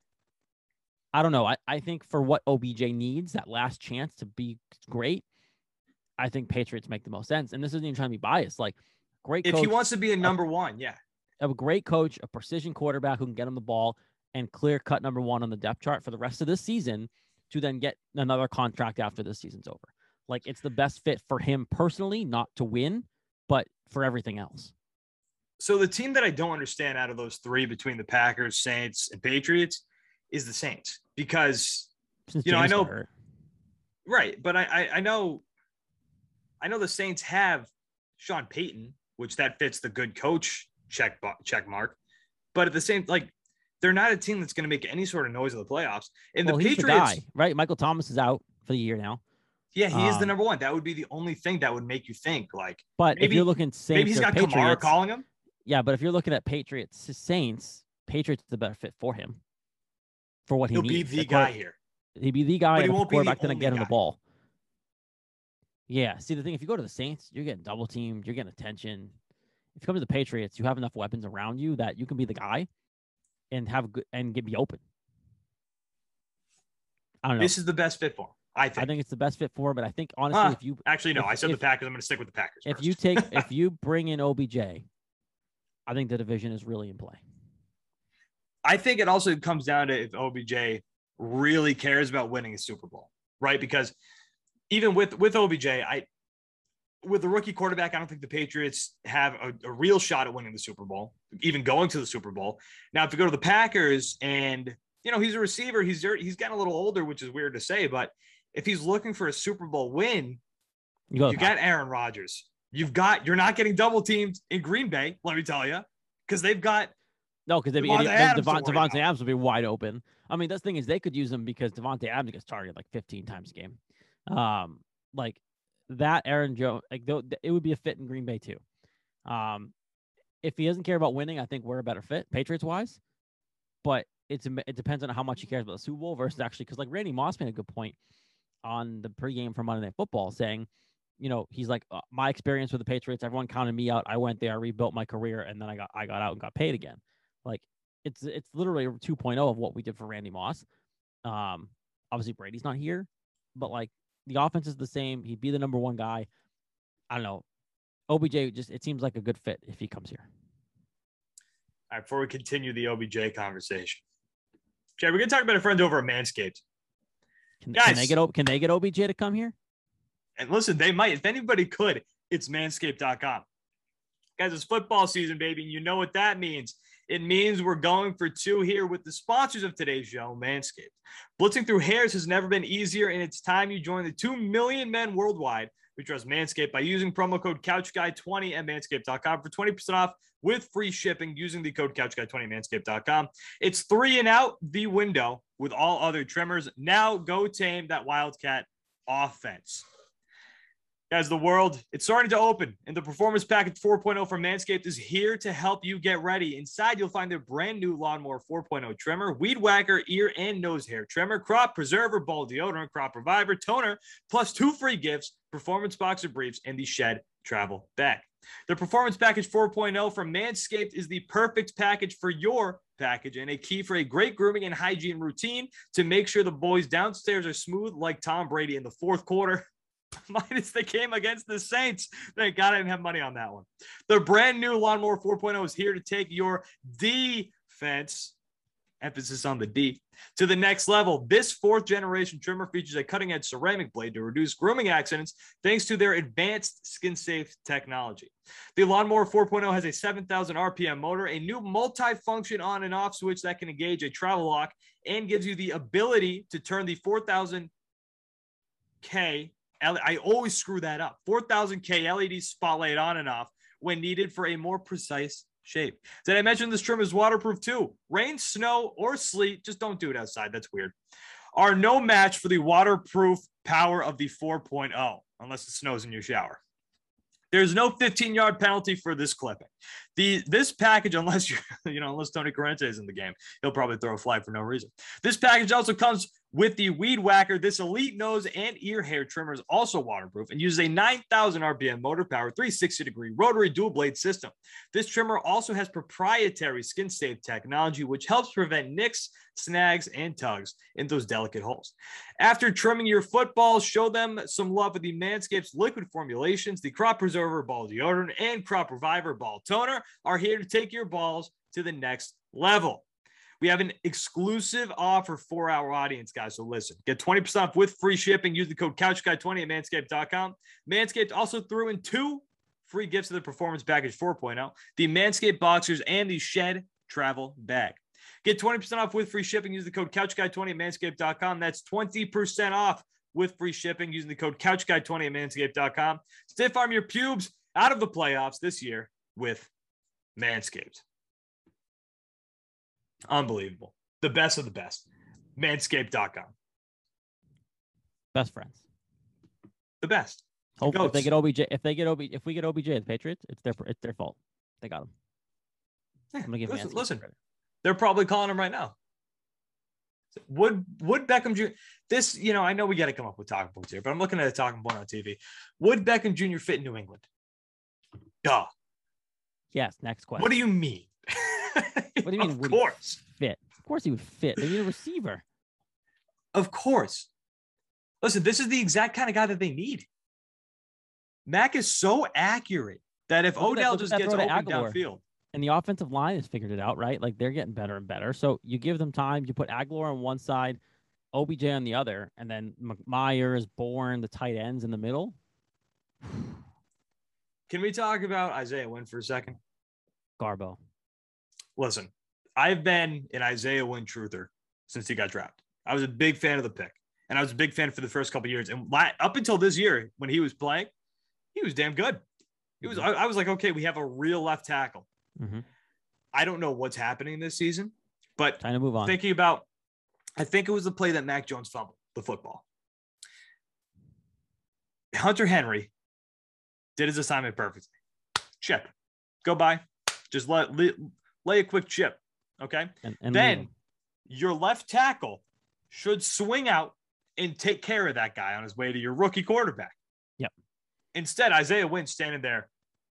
Speaker 3: I don't know. I, I think for what OBJ needs, that last chance to be great, I think Patriots make the most sense. And this isn't even trying to be biased. Like, great
Speaker 2: if
Speaker 3: coach
Speaker 2: he wants to be a number one, yeah.
Speaker 3: a great coach, a precision quarterback who can get him the ball and clear cut number one on the depth chart for the rest of this season to then get another contract after this season's over. Like it's the best fit for him personally, not to win, but for everything else.
Speaker 2: So the team that I don't understand out of those three between the Packers, Saints, and Patriots is the Saints because
Speaker 3: Since
Speaker 2: You know, I
Speaker 3: James got
Speaker 2: know-
Speaker 3: hurt.
Speaker 2: right, but I, I I know I know the Saints have Sean Payton, which that fits the good coach check check mark. But at the same like they're not a team that's going to make any sort of noise in the playoffs. And
Speaker 3: well,
Speaker 2: the Patriots,
Speaker 3: the guy, right? Michael Thomas is out for the year now.
Speaker 2: yeah, he is the
Speaker 3: Um,
Speaker 2: number one. That would be the only thing that would make you think like
Speaker 3: But if you're looking Saints
Speaker 2: maybe he's
Speaker 3: or
Speaker 2: got Kamara
Speaker 3: Patriots,
Speaker 2: calling him.
Speaker 3: Yeah, but if you're looking at Patriots Saints, Patriots is the better fit for him for what he needs.
Speaker 2: He'll be the guy here.
Speaker 3: He'd be the guy
Speaker 2: But he won't be the
Speaker 3: didn't get him the ball. Yeah. See, the thing, if you go to the Saints, you're getting double teamed, you're getting attention. If you come to the Patriots, you have enough weapons around you that you can be the guy and have good and get be open. I don't know.
Speaker 2: This is the best fit for him. I think.
Speaker 3: I think it's the best fit for him, but I think honestly,
Speaker 2: Huh.
Speaker 3: if you
Speaker 2: Actually, no.
Speaker 3: if-
Speaker 2: I said
Speaker 3: if-
Speaker 2: the Packers. I'm going to stick with the Packers.
Speaker 3: if
Speaker 2: first.
Speaker 3: you take if you bring in OBJ, I think the division is really in play.
Speaker 2: I think it also comes down to if OBJ really cares about winning a Super Bowl, right? Because even with with OBJ, I with the rookie quarterback, I don't think the Patriots have a, a real shot at winning the Super Bowl, even going to the Super Bowl. Now, if you go to the Packers and you know he's a receiver, he's he's getting a little older, which is weird to say, but if he's looking for a Super Bowl win,
Speaker 3: You go.
Speaker 2: you got Aaron Rodgers. You've got you're not getting double teamed in Green Bay, let me tell you, because they've got
Speaker 3: No, because
Speaker 2: Davante
Speaker 3: Davante
Speaker 2: Adams to
Speaker 3: Devon,
Speaker 2: worry
Speaker 3: Davante
Speaker 2: about.
Speaker 3: Adams will be wide open. I mean, that's the thing is they could use him because Davante Adams gets targeted like 15 times a game. Um, like that Aaron Jones, like tho- it would be a fit in Green Bay too. Um, if he doesn't care about winning, I think we're a better fit, Patriots wise. But it's a- it depends on how much he cares about the Super Bowl versus actually because like Randy Moss made a good point on the pregame for Monday Night Football, saying, you know, he's like uh, my experience with the Patriots. Everyone counted me out. I went there, I rebuilt my career, and then I got I got out and got paid again. Like it's it's literally 2.0 of what we did for Randy Moss. Um, obviously Brady's not here, but like the offense is the same. He'd be the number one guy. I don't know. OBJ just it seems like a good fit if he comes here.
Speaker 2: All right, before we continue the OBJ conversation, Jay, we're gonna talk about a friend over at Manscaped.
Speaker 3: Can, can they
Speaker 2: Guys.
Speaker 3: get can they get OBJ to come here?
Speaker 2: And listen, they might. If anybody could, it's manscaped.com. Guys, it's football season, baby. And you know what that means. It means we're going for two here with the sponsors of today's show, Manscaped. Blitzing through hairs has never been easier, and it's time you join the 2 million men worldwide who trust Manscaped by using promo code CouchGuy20 at manscaped.com for 20% off with free shipping using the code CouchGuy20 at manscaped.com. It's three and out the window with all other trimmers. Now go tame that Wildcat offense. Guys, the world, it's starting to open, and the Performance Package 4.0 from Manscaped is here to help you get ready. Inside, you'll find their brand new Lawnmower 4.0 trimmer, Weed Whacker ear and nose hair trimmer, Crop Preserver, Ball Deodorant, Crop Reviver, Toner, plus two free gifts, Performance Boxer Briefs, and the Shed Travel Bag. The Performance Package 4.0 from Manscaped is the perfect package for your package and a key for a great grooming and hygiene routine to make sure the boys downstairs are smooth like Tom Brady in the fourth quarter minus the game against the Saints. Thank God I didn't have money on that one. The brand new Lawnmower 4.0 is here to take your defense emphasis on the D, to the next level. This fourth generation trimmer features a cutting edge ceramic blade to reduce grooming accidents thanks to their advanced skin safe technology. The Lawnmower 4.0 has a 7,000 RPM motor, a new multi-function on and off switch that can engage a travel lock and gives you the ability to turn the 4,000 K. I always screw that up. 4,000 K LED spotlight on and off when needed for a more precise shape. Did I mention this trim is waterproof too? Rain, snow, or sleet, just don't do it outside. That's weird. Are no match for the waterproof power of the 4.0 unless it snows in your shower. There's no 15 yard penalty for this clipping. The this package, unless you you know, unless Tony Corrente is in the game, he'll probably throw a flag for no reason. This package also comes with the Weed Whacker. This elite nose and ear hair trimmer is also waterproof and uses a 9,000 RPM motor power, 360 degree rotary dual blade system. This trimmer also has proprietary skin safe technology, which helps prevent nicks, snags, and tugs in those delicate holes. After trimming your footballs, show them some love with the Manscapes liquid formulations. The Crop Preserver Ball Deodorant and Crop Reviver Ball Toner are here to take your balls to the next level. We have an exclusive offer for our audience, guys. So listen, get 20% off with free shipping. Use the code CouchGuy20 at manscaped.com. Manscaped also threw in two free gifts of the Performance Package 4.0, the Manscaped Boxers and the Shed Travel Bag. Get 20% off with free shipping. Use the code CouchGuy20 at manscaped.com. That's 20% off with free shipping using the code CouchGuy20 at manscaped.com. Stiff arm your pubes out of the playoffs this year with Manscaped. Unbelievable. The best of the best. Manscaped.com.
Speaker 3: Best friends.
Speaker 2: The best.
Speaker 3: Oh, Hopefully, if they get OBJ, if they get OB, if we get OBJ, the Patriots, it's their it's their fault. They got him.
Speaker 2: Yeah, I'm gonna give listen, listen they're probably calling him right now. Would would Beckham Jr. This, you know, I know we got to come up with talking points here, but I'm looking at a talking point on TV. Would Beckham Jr. fit in New England? Duh.
Speaker 3: Yes. Next question.
Speaker 2: What do you mean?
Speaker 3: What do you mean?
Speaker 2: of course.
Speaker 3: fit. Of course he would fit. They need a receiver.
Speaker 2: Of course. Listen, this is the exact kind of guy that they need. Mac is so accurate that if
Speaker 3: at that-
Speaker 2: Odell just gets open
Speaker 3: Agholor.
Speaker 2: downfield,
Speaker 3: And the offensive line has figured it out, right? Like they're getting better and better. So you give them time. You put Agholor on one side, OBJ on the other, and then Meyers, Bourne, the tight ends in the middle.
Speaker 2: can we talk about Isaiah Wynn for a second?
Speaker 3: Garbo.
Speaker 2: Listen, I've been an Isaiah Wynn truther since he got drafted. I was a big fan of the pick, and I was a big fan for the first couple years. And la- up until this year, when he was playing, he was damn good. He was. I, I was like, okay, we have a real left tackle.
Speaker 3: Mhm.
Speaker 2: I don't know what's happening this season, but
Speaker 3: Time to move on.
Speaker 2: thinking about, I think it was the play that Mac Jones fumbled the football. Hunter Henry did his assignment perfectly. Chip, go by, just let lay, a quick chip. Okay,
Speaker 3: and, and
Speaker 2: then
Speaker 3: leave
Speaker 2: your left tackle should swing out and take care of that guy on his way to your rookie quarterback.
Speaker 3: Yep.
Speaker 2: Instead, Isaiah Wynn standing there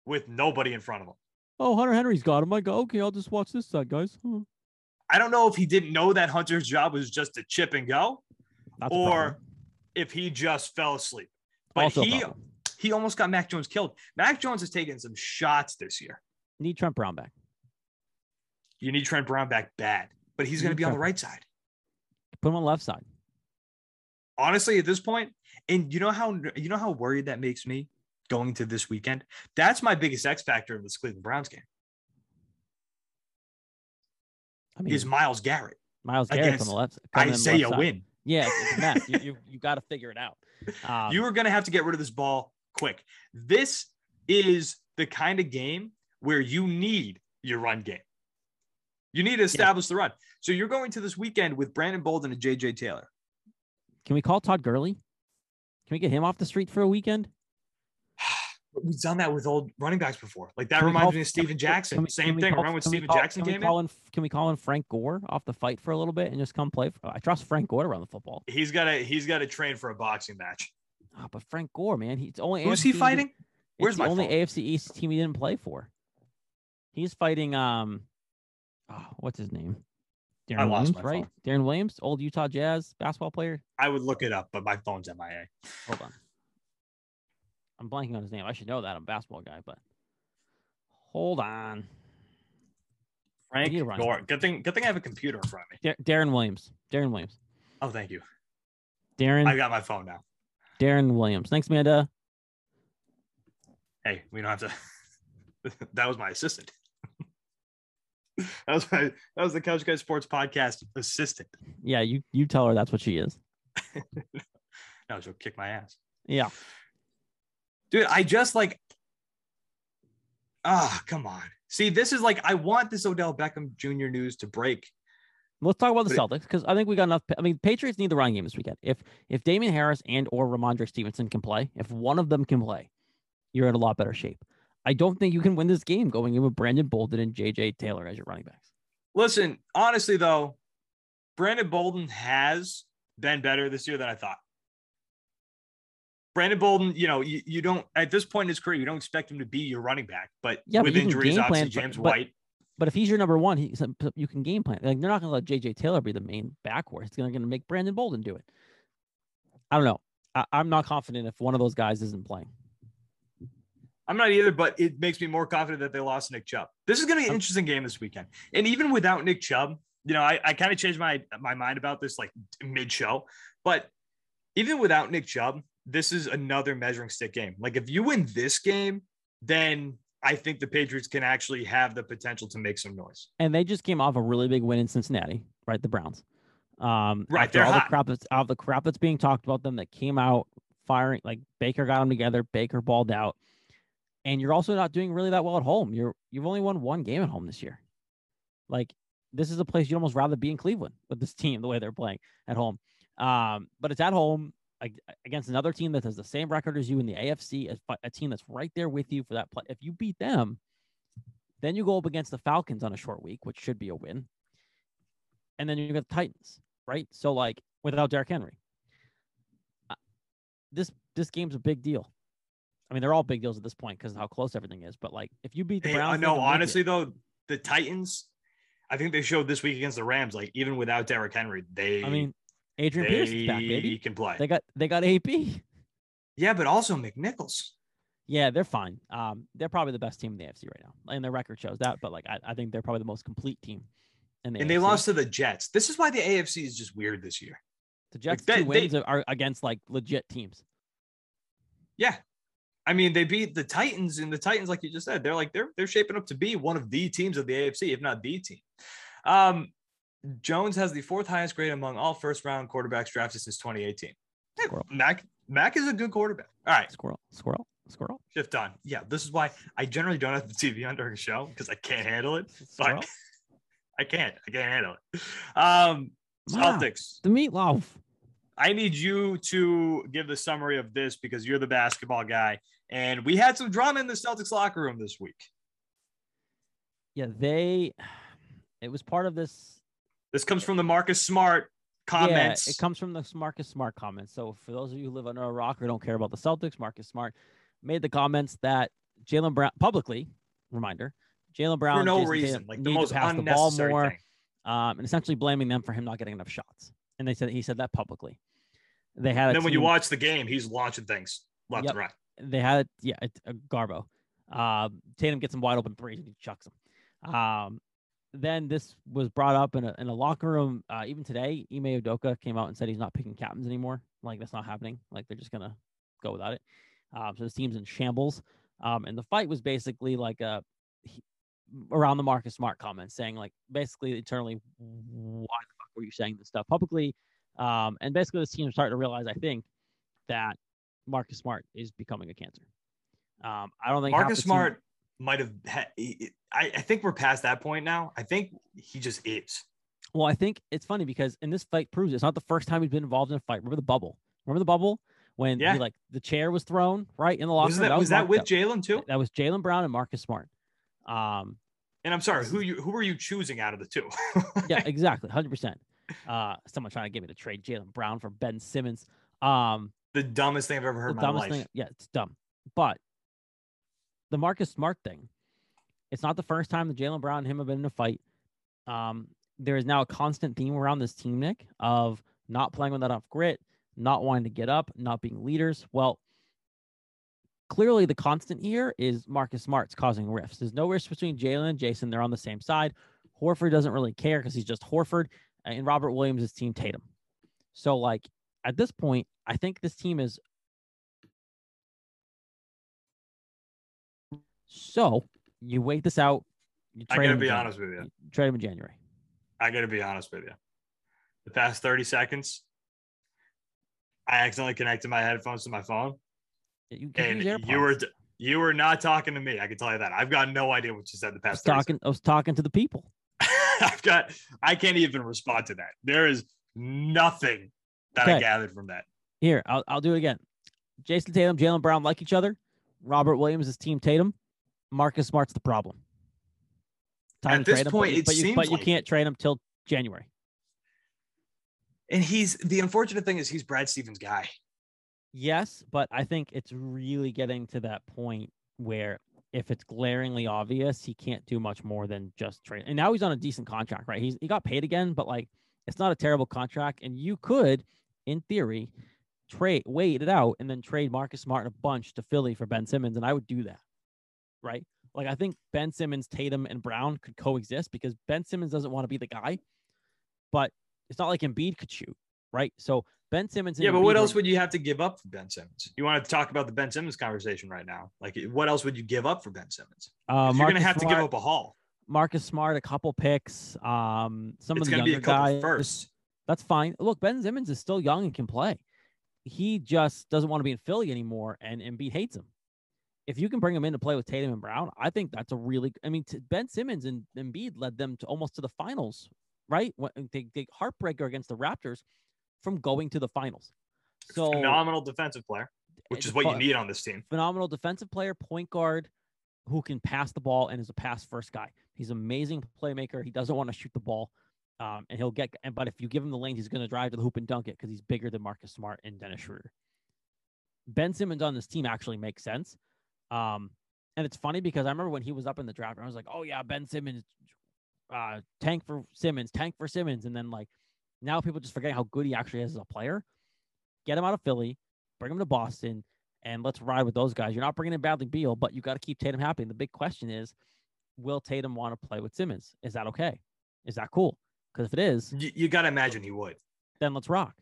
Speaker 2: with nobody in front of him.
Speaker 3: oh, Hunter Henry's got him. I go, okay, I'll just watch this side, guys.
Speaker 2: I don't know if he didn't know that Hunter's job was just to chip and go,
Speaker 3: That's
Speaker 2: or if he just fell asleep. But
Speaker 3: Also
Speaker 2: he he almost got Mac Jones killed. Mac Jones has taken some shots this year.
Speaker 3: need Trent Brown back.
Speaker 2: You need Trent Brown back bad, but he's going to be on the right side.
Speaker 3: Put him on the left side.
Speaker 2: Honestly, at this point, and you know how you know how worried that makes me going into this weekend. That's my biggest X factor in this Cleveland Browns game
Speaker 3: I mean,
Speaker 2: is Myles Garrett,
Speaker 3: Myles Garrett on the left.
Speaker 2: Isaiah. Wynn.
Speaker 3: Yeah, it's a mess. you you, you got to figure it out. Um,
Speaker 2: you are going to have to get rid of this ball quick. This is the kind of game where you need your run game. You need to establish the run. So you're going to this weekend with Brandon Bolden and JJ Taylor.
Speaker 3: can we call Todd Gurley? Can we get him off the street for a weekend?
Speaker 2: We've done that with old running backs before. Like that
Speaker 3: Can
Speaker 2: reminds
Speaker 3: call-
Speaker 2: me of Steven Jackson.
Speaker 3: We-
Speaker 2: Same thing.
Speaker 3: call-
Speaker 2: Remember when
Speaker 3: can
Speaker 2: Steven
Speaker 3: call-
Speaker 2: Jackson
Speaker 3: can we
Speaker 2: came
Speaker 3: call
Speaker 2: in?
Speaker 3: Can we call in Frank Gore off the fight for a little bit and just come play? For, I trust Frank Gore to run the football.
Speaker 2: He's got to he's got to train for a boxing match.
Speaker 3: Oh, but Frank Gore, man, he's only
Speaker 2: Who's
Speaker 3: AFC
Speaker 2: he fighting? Where's
Speaker 3: the
Speaker 2: my
Speaker 3: only
Speaker 2: phone?
Speaker 3: AFC East team he didn't play for. He's fighting um, oh, what's his name?
Speaker 2: I
Speaker 3: Deron
Speaker 2: lost
Speaker 3: Williams,
Speaker 2: my
Speaker 3: right? Deron Williams, old Utah Jazz basketball player.
Speaker 2: I would look it up, but my phone's MIA.
Speaker 3: Hold on. I'm blanking on his name. I should know that. I'm a basketball guy, but hold on.
Speaker 2: Frank
Speaker 3: need a running
Speaker 2: Gore. Good thing. Good thing I have a computer in front of me.
Speaker 3: Dar- Deron Williams. Deron Williams.
Speaker 2: Oh, thank you.
Speaker 3: Deron.
Speaker 2: I got my phone now.
Speaker 3: Deron Williams. Thanks, Amanda.
Speaker 2: Hey, we don't have to. that was my assistant. that was my. That was the Couch Guys Sports Podcast assistant.
Speaker 3: Yeah, you you tell her that's what she is.
Speaker 2: No, she'll kick my ass.
Speaker 3: Yeah.
Speaker 2: dude i just like ah come on see this is like i want this odell beckham jr news to break
Speaker 3: Let's talk about the
Speaker 2: But
Speaker 3: Celtics because I think we got enough. I mean, Patriots need the running game this weekend. If if Damien Harris and or Rhamondre Stevenson can play, if one of them can play, you're in a lot better shape. I don't think you can win this game going in with Brandon Bolden and JJ Taylor as your running backs.
Speaker 2: listen honestly though brandon bolden has been better this year than i thought brandon bolden you know you, you don't at this point in his career you don't expect him to be your running back but
Speaker 3: Yeah, but
Speaker 2: with
Speaker 3: can
Speaker 2: injuries obviously james
Speaker 3: but-
Speaker 2: white
Speaker 3: But if he's your number one, he you can game plan. Like they're not going to let JJ Taylor be the main backcourt. It's going to make Brandon Bolden do it. I don't know. I, I'm not confident if one of those guys isn't playing.
Speaker 2: I'm not either, but it makes me more confident that they lost Nick Chubb. This is going to be an interesting game this weekend. And even without Nick Chubb, you know, I, I kind of changed my my mind about this like mid show, but even without Nick Chubb, this is another measuring stick game. Like if you win this game, then I think the Patriots can actually have the potential to make some noise.
Speaker 3: and they just came off a really big win in Cincinnati, right? The Browns. Um,
Speaker 2: Right,
Speaker 3: after all the crap that's all the crap that's being talked about them that came out firing like Baker got them together, Baker balled out, and you're also not doing really that well at home. You're you've only won one game at home this year. Like this is a place you'd almost rather be in Cleveland with this team the way they're playing at home. Um, but it's at home against another team that has the same record as you in the AFC, a, a team that's right there with you for that play. If you beat them, then you go up against the Falcons on a short week, which should be a win. And then you got the Titans, right? So like without Derrick Henry, uh, this this game's a big deal. I mean, they're all big deals at this point because of how close everything is. But like, if you beat the
Speaker 2: Hey,
Speaker 3: Browns,
Speaker 2: I
Speaker 3: they
Speaker 2: know,
Speaker 3: can it.
Speaker 2: honestly though, the Titans, I think they showed this week against the Rams, like even without Derrick Henry, they
Speaker 3: I mean, Adrian
Speaker 2: they
Speaker 3: Pierce back, baby.
Speaker 2: can play.
Speaker 3: They got they got AP.
Speaker 2: yeah, but also McNichols.
Speaker 3: Yeah, they're fine. Um, they're probably the best team in the AFC right now, and their record shows that. But like, I, I think they're probably the most complete team. In the
Speaker 2: and they lost to the Jets. This is why the AFC is just weird this year.
Speaker 3: the Jets.
Speaker 2: they-
Speaker 3: two
Speaker 2: they-
Speaker 3: wins are against like legit teams.
Speaker 2: Yeah. I mean, they beat the Titans, and the Titans, like you just said, they're like they're they're shaping up to be one of the teams of the AFC, if not the team. Um, Jones has the fourth highest grade among all first round quarterbacks drafted since 2018. Hey,
Speaker 3: Squirrel.
Speaker 2: Mac Mac is a good quarterback. All right,
Speaker 3: Squirrel, squirrel, squirrel,
Speaker 2: shift done. Yeah, this is why I generally don't have the TV on during a show because I can't handle it.
Speaker 3: squirrel.
Speaker 2: But I can't. I can't handle it. Um,
Speaker 3: Wow.
Speaker 2: Celtics.
Speaker 3: The meatloaf.
Speaker 2: I need you to give the summary of this because you're the basketball guy. And we had some drama in the Celtics locker room this week.
Speaker 3: Yeah, they. It was part of this.
Speaker 2: This comes from the Marcus Smart comments.
Speaker 3: Yeah, it comes from the Marcus Smart comments. So for those of you who live under a rock or don't care about the Celtics, Marcus Smart made the comments that Jaylen Brown publicly reminder Jaylen Brown
Speaker 2: for no
Speaker 3: Jayson
Speaker 2: reason,
Speaker 3: Tatum
Speaker 2: like the
Speaker 3: to
Speaker 2: most
Speaker 3: pass the ball more,
Speaker 2: thing.
Speaker 3: um, and essentially blaming them for him not getting enough shots. And they said he said that publicly. They had
Speaker 2: And then when you watch the game, he's launching things left
Speaker 3: Yep.
Speaker 2: and right.
Speaker 3: they had yeah a, a Garbo. Um, Tatum gets him wide open threes and he chucks them. Um, then this was brought up in a, in a locker room. Uh, even today, Ime Udoka came out and said he's not picking captains anymore. Like that's not happening. Like they're just gonna go without it. Um, so this team's in shambles. Um, and the fight was basically like a he- around the Marcus Smart comments, saying like basically internally, why were you saying this stuff publicly? Um, and basically this team is starting to realize, I think, that Marcus Smart is becoming a cancer. Um, I don't think
Speaker 2: Marcus
Speaker 3: the team-
Speaker 2: Smart might have had, I, I think we're past that point now. I think he just is.
Speaker 3: Well, I think it's funny because in this fight proves it's not the first time he's been involved in a fight. Remember the bubble? Remember the bubble when
Speaker 2: Yeah.
Speaker 3: he, like the chair was thrown right in the locker
Speaker 2: Was
Speaker 3: room?
Speaker 2: that, was that with Jaylen too?
Speaker 3: That was Jaylen Brown and Marcus Smart. Um,
Speaker 2: And I'm sorry, who you who are you choosing out of the two?
Speaker 3: yeah, exactly, hundred percent. Uh, someone trying to get me to trade Jaylen Brown for Ben Simmons. Um,
Speaker 2: the dumbest thing I've ever heard
Speaker 3: the dumbest
Speaker 2: life.
Speaker 3: thing. Yeah, it's dumb. But the Marcus Smart thing, it's not the first time that Jaylen Brown and him have been in a fight. Um, there is now a constant theme around this team, Nick, of not playing with enough grit, not wanting to get up, not being leaders. Well, clearly the constant here is Marcus Smart's causing rifts. There's no rift between Jaylen and Jayson. They're on the same side. Horford doesn't really care because he's just Horford, uh, and Robert Williams is Team Tatum. So like at this point, I think this team is. So you wait this out. You
Speaker 2: I
Speaker 3: trade
Speaker 2: gotta be
Speaker 3: in
Speaker 2: honest with you.
Speaker 3: Jan- Trade him in January.
Speaker 2: I gotta be honest with you. The past 30 seconds, I accidentally connected my headphones to my phone.
Speaker 3: You can
Speaker 2: And
Speaker 3: use
Speaker 2: you were you were not talking to me. I can tell you that. I've got no idea what you said the
Speaker 3: I
Speaker 2: past 30
Speaker 3: talking. I was talking to the people.
Speaker 2: I've got I can't even respond to that. There is nothing that I gathered from that.
Speaker 3: Here, I'll I'll do it again. Jayson Tatum, Jaylen Brown like each other. Robert Williams is Team Tatum. Marcus Smart's the problem. Time
Speaker 2: At
Speaker 3: to
Speaker 2: this
Speaker 3: him,
Speaker 2: point,
Speaker 3: but, you-
Speaker 2: it
Speaker 3: but you, but
Speaker 2: seems
Speaker 3: you
Speaker 2: like-
Speaker 3: can't trade him till January.
Speaker 2: And he's the unfortunate thing is he's Brad Stevens' guy.
Speaker 3: Yes, but I think it's really getting to that point where if it's glaringly obvious, he can't do much more than just trade. And now he's on a decent contract, right? He's he got paid again, but like it's not a terrible contract. And you could, in theory, trade wait it out and then trade Marcus Smart a bunch to Philly for Ben Simmons, and I would do that. Right? Like I think Ben Simmons, Tatum, and Brown could coexist because Ben Simmons doesn't want to be the guy, but it's not like Embiid could shoot, right? So Ben Simmons.
Speaker 2: Yeah, but what else would you have to give up for Ben Simmons? You want to talk about the Ben Simmons conversation right now? Like, what else would you give up for Ben Simmons?
Speaker 3: Uh,
Speaker 2: you're going to have to give up a haul.
Speaker 3: Marcus Smart, a couple picks, um, some
Speaker 2: It's
Speaker 3: of the younger
Speaker 2: a
Speaker 3: guys.
Speaker 2: first.
Speaker 3: That's fine. Look, Ben Simmons is still young and can play. He just doesn't want to be in Philly anymore, and Embiid hates him. If you can bring him in to play with Tatum and Brown, I think that's a really. I mean, Ben Simmons and Embiid led them to almost to the finals, right? When they, they heartbreaker against the Raptors from going to the finals. So
Speaker 2: Phenomenal defensive player, which is what you need on this team.
Speaker 3: phenomenal defensive player, point guard who can pass the ball and is a pass first guy. He's an amazing playmaker. He doesn't want to shoot the ball. Um, and he'll get, but if you give him the lane, he's going to drive to the hoop and dunk it because he's bigger than Marcus Smart and Dennis Schroeder. Ben Simmons on this team actually makes sense. Um, and it's funny because I remember when he was up in the draft, I was like, oh, yeah, Ben Simmons, uh, tank for Simmons, tank for Simmons. And then, like, now people just forget how good he actually is as a player. Get him out of Philly, bring him to Boston, and let's ride with those guys. You're not bringing in Bradley Beal, but you got to keep Tatum happy. And the big question is, will Tatum want to play with Simmons? Is that okay? Is that cool? Because if it is,
Speaker 2: You, you got to imagine he would.
Speaker 3: then let's rock.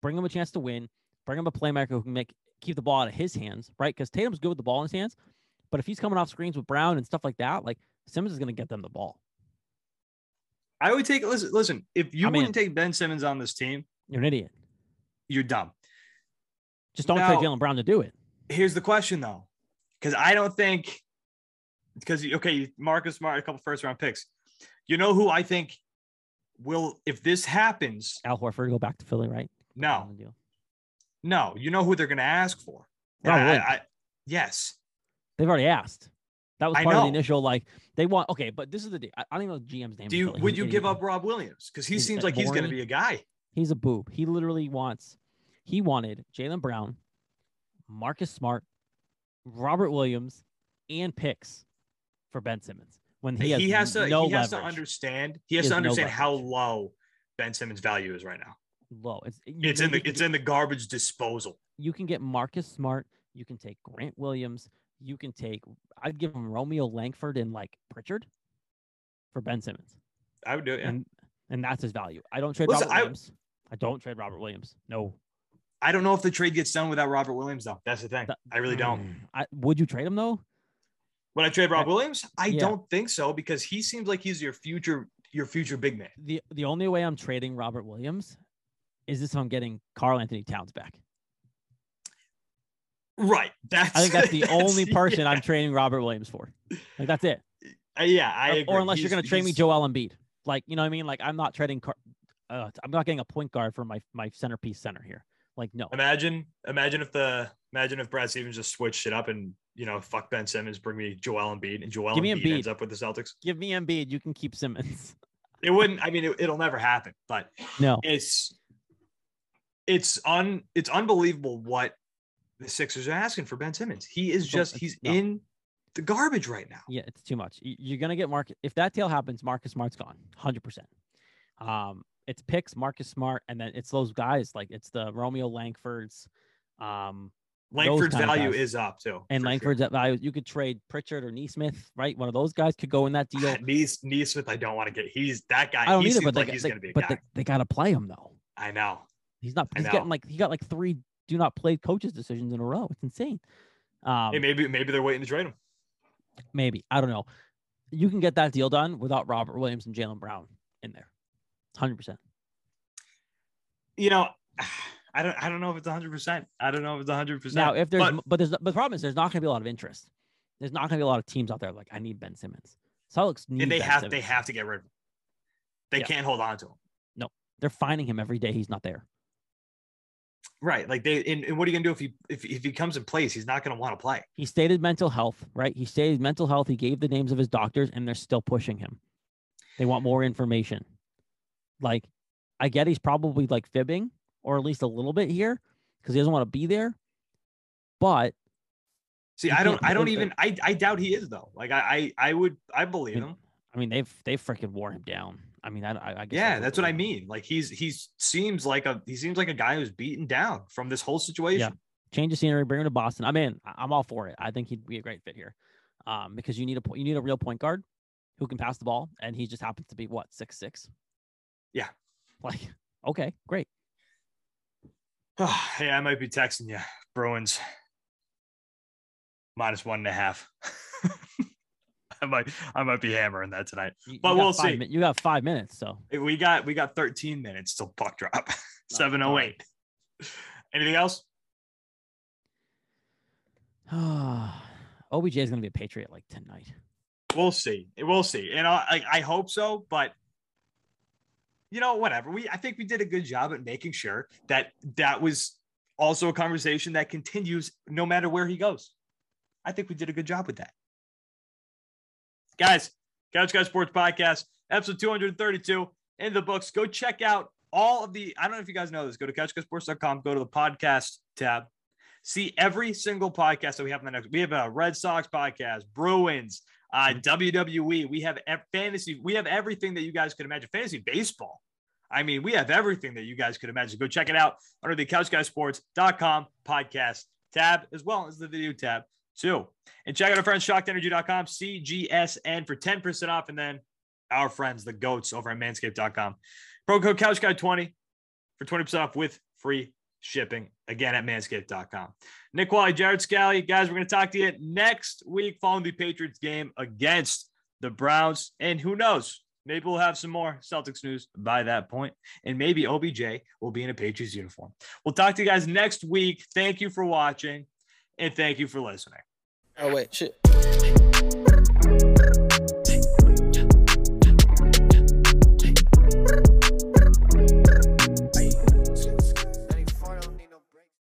Speaker 3: Bring him a chance to win. Bring him a playmaker who can make keep the ball out of his hands, right? Because Tatum's good with the ball in his hands, but if he's coming off screens with Brown and stuff like that, like Simmons is going to get them the ball.
Speaker 2: I would take listen. Listen, if you
Speaker 3: I'm
Speaker 2: wouldn't take Ben Simmons on this team,
Speaker 3: You're an idiot.
Speaker 2: you're dumb.
Speaker 3: Just don't
Speaker 2: Now-
Speaker 3: Jaylen Brown to do it.
Speaker 2: Here's the question though, because I don't think because okay, Marcus Smart, a couple first round picks. You know who I think will if this happens?
Speaker 3: Al Horford go back to Philly, right?
Speaker 2: No,
Speaker 3: On the deal.
Speaker 2: no. You know who they're going to ask for?
Speaker 3: Robert
Speaker 2: I- I- yes.
Speaker 3: They've already asked. That was part of the initial like they want. Okay, but this is the. deal. I, I don't even know the GM's name.
Speaker 2: Do you
Speaker 3: Philly.
Speaker 2: would you give up Rob Williams? Because he seems like he's going to be a guy.
Speaker 3: He's a boob. He literally wants. He wanted Jaylen Brown, Marcus Smart, Robert Williams, and picks for Ben Simmons. When he
Speaker 2: He,
Speaker 3: has,
Speaker 2: has to.
Speaker 3: no
Speaker 2: he has to understand. He has
Speaker 3: He
Speaker 2: to
Speaker 3: has no
Speaker 2: understand how low Ben Simmons' value is right now.
Speaker 3: low. It's
Speaker 2: It's in the it's in the garbage disposal.
Speaker 3: You can get Marcus Smart. You can take Grant Williams. You can take. I'd give him Romeo Langford and like Pritchard for Ben Simmons.
Speaker 2: I would do it. yeah.
Speaker 3: and and that's his value. I don't trade
Speaker 2: Listen,
Speaker 3: Robert
Speaker 2: I-
Speaker 3: Williams. I don't trade Robert Williams. No,
Speaker 2: I don't know if the trade gets done without Robert Williams, though. That's the thing.
Speaker 3: That-
Speaker 2: I really don't.
Speaker 3: Mm, I, would you trade him though?
Speaker 2: Would I trade Rob Williams, I
Speaker 3: yeah.
Speaker 2: don't think so because he seems like he's your future your future big man.
Speaker 3: The the only way I'm trading Robert Williams is this I'm getting Karl-Anthony Towns back.
Speaker 2: Right. That's
Speaker 3: I think that's the only
Speaker 2: yeah.
Speaker 3: person I'm training Robert Williams for. Like that's it.
Speaker 2: Uh, yeah, I
Speaker 3: Or-
Speaker 2: agree.
Speaker 3: or unless you're going to trade me
Speaker 2: he's-
Speaker 3: Joel Embiid. Like you know what I mean? Like I'm not trading. Car- uh, I'm not getting a point guard for my my centerpiece center here. Like no.
Speaker 2: Imagine, imagine if the imagine if Brad Stevens just switched it up and you know fuck Ben Simmons, bring me Joel Embiid, and Joel
Speaker 3: Give
Speaker 2: Embiid,
Speaker 3: Embiid.
Speaker 2: ends up with the Celtics.
Speaker 3: Give me Embiid. You can keep Simmons.
Speaker 2: It wouldn't. I mean, it, it'll never happen. But
Speaker 3: No.
Speaker 2: it's it's un it's unbelievable what the Sixers are asking for Ben Simmons. He is just he's
Speaker 3: no.
Speaker 2: in the garbage right now.
Speaker 3: Yeah, it's too much. You're gonna get Mark. If that tail happens, Marcus Smart's gone, hundred percent. Um, it's picks Marcus Smart, and then it's those guys like it's the Romeo Langfords, um,
Speaker 2: Langford's value is up too.
Speaker 3: and
Speaker 2: for
Speaker 3: Langford's at value. You could trade Pritchard or Nesmith, right? One of those guys could go in that deal.
Speaker 2: Nees Nesmith, I don't want to get. He's that guy.
Speaker 3: I don't
Speaker 2: he
Speaker 3: either, but
Speaker 2: like
Speaker 3: got-
Speaker 2: he's
Speaker 3: they-
Speaker 2: gonna be a
Speaker 3: but
Speaker 2: guy.
Speaker 3: they, they got to play him though.
Speaker 2: I know.
Speaker 3: He's not. He's
Speaker 2: know.
Speaker 3: getting like he got like three do not play coaches decisions in a row. It's insane. Um,
Speaker 2: hey, maybe maybe they're waiting to trade him.
Speaker 3: maybe I don't know. You can get that deal done without Robert Williams and Jaylen Brown in there, hundred percent.
Speaker 2: You know, I don't. I don't know if it's 100. percent I don't know if it's 100. percent
Speaker 3: Now, if there's
Speaker 2: but,
Speaker 3: but, but there's but the problem is there's not going to be a lot of interest. There's not going to be a lot of teams out there like I need Ben Simmons. Celtics need
Speaker 2: and they
Speaker 3: Ben
Speaker 2: have
Speaker 3: Simmons.
Speaker 2: they have to get rid of him. They
Speaker 3: Yeah.
Speaker 2: can't hold on to him.
Speaker 3: No, they're finding him every day. He's not there.
Speaker 2: Right. Like they and, and what are you gonna do if he if, if he comes in place? He's not gonna want to play.
Speaker 3: He stated mental health, right? He stated mental health. He gave the names of his doctors, and they're still pushing him. They want more information. Like, I get he's probably like fibbing, or at least a little bit here, because he doesn't want to be there. But
Speaker 2: See, I don't I don't even I, I doubt he is though. Like I I, I would I believe
Speaker 3: mean,
Speaker 2: him.
Speaker 3: I mean, they've they've freaking wore him down. I mean, I, I, I guess
Speaker 2: Yeah,
Speaker 3: would
Speaker 2: that's what I mean. Like he's he's seems like a he seems like a guy who's beaten down from this whole situation. Yeah.
Speaker 3: Change the scenery, bring him to Boston. I'm in. I- I'm all for it. I think he'd be a great fit here, um, because you need a you need a real point guard who can pass the ball, and he just happens to be what six six.
Speaker 2: Yeah.
Speaker 3: Like, okay, great.
Speaker 2: hey, I might be texting you, Bruins. Minus one and a half. I might I might be hammering that tonight. But
Speaker 3: you
Speaker 2: we'll see.
Speaker 3: min- You got five minutes, so
Speaker 2: We got we got 13 minutes till puck drop.
Speaker 3: No,
Speaker 2: 708. Anything else?
Speaker 3: OBJ is going to be a Patriot like tonight.
Speaker 2: We'll see. We'll see. And I, I hope so, but you know, whatever. We I think we did a good job at making sure that that was also a conversation that continues no matter where he goes. I think we did a good job with that. Guys, Couch Guys Sports Podcast, episode 232 in the books. Go check out all of the, I don't know if you guys know this. Go to couchguysports.com, go to the podcast tab, see every single podcast that we have in the next. We have a Red Sox podcast, Bruins, uh, WWE. We have fantasy. We have everything that you guys could imagine. Fantasy baseball. I mean, we have everything that you guys could imagine. Go check it out under the couchguysports.com podcast tab, as well as the video tab, too. And check out our friends, shockenergy.com, CGSN for 10% off. And then our friends, the goats over at manscaped.com. Pro code CouchGuy20 for 20% off with free shipping again at manscaped.com. Nick Wally, Jared Scally, guys, we're going to talk to you next week following the Patriots game against the Browns. And who knows, maybe we'll have some more Celtics news by that point, and maybe OBJ will be in a Patriots uniform. We'll talk to you guys next week. Thank you for watching, and thank you for listening.
Speaker 1: Oh wait, shit.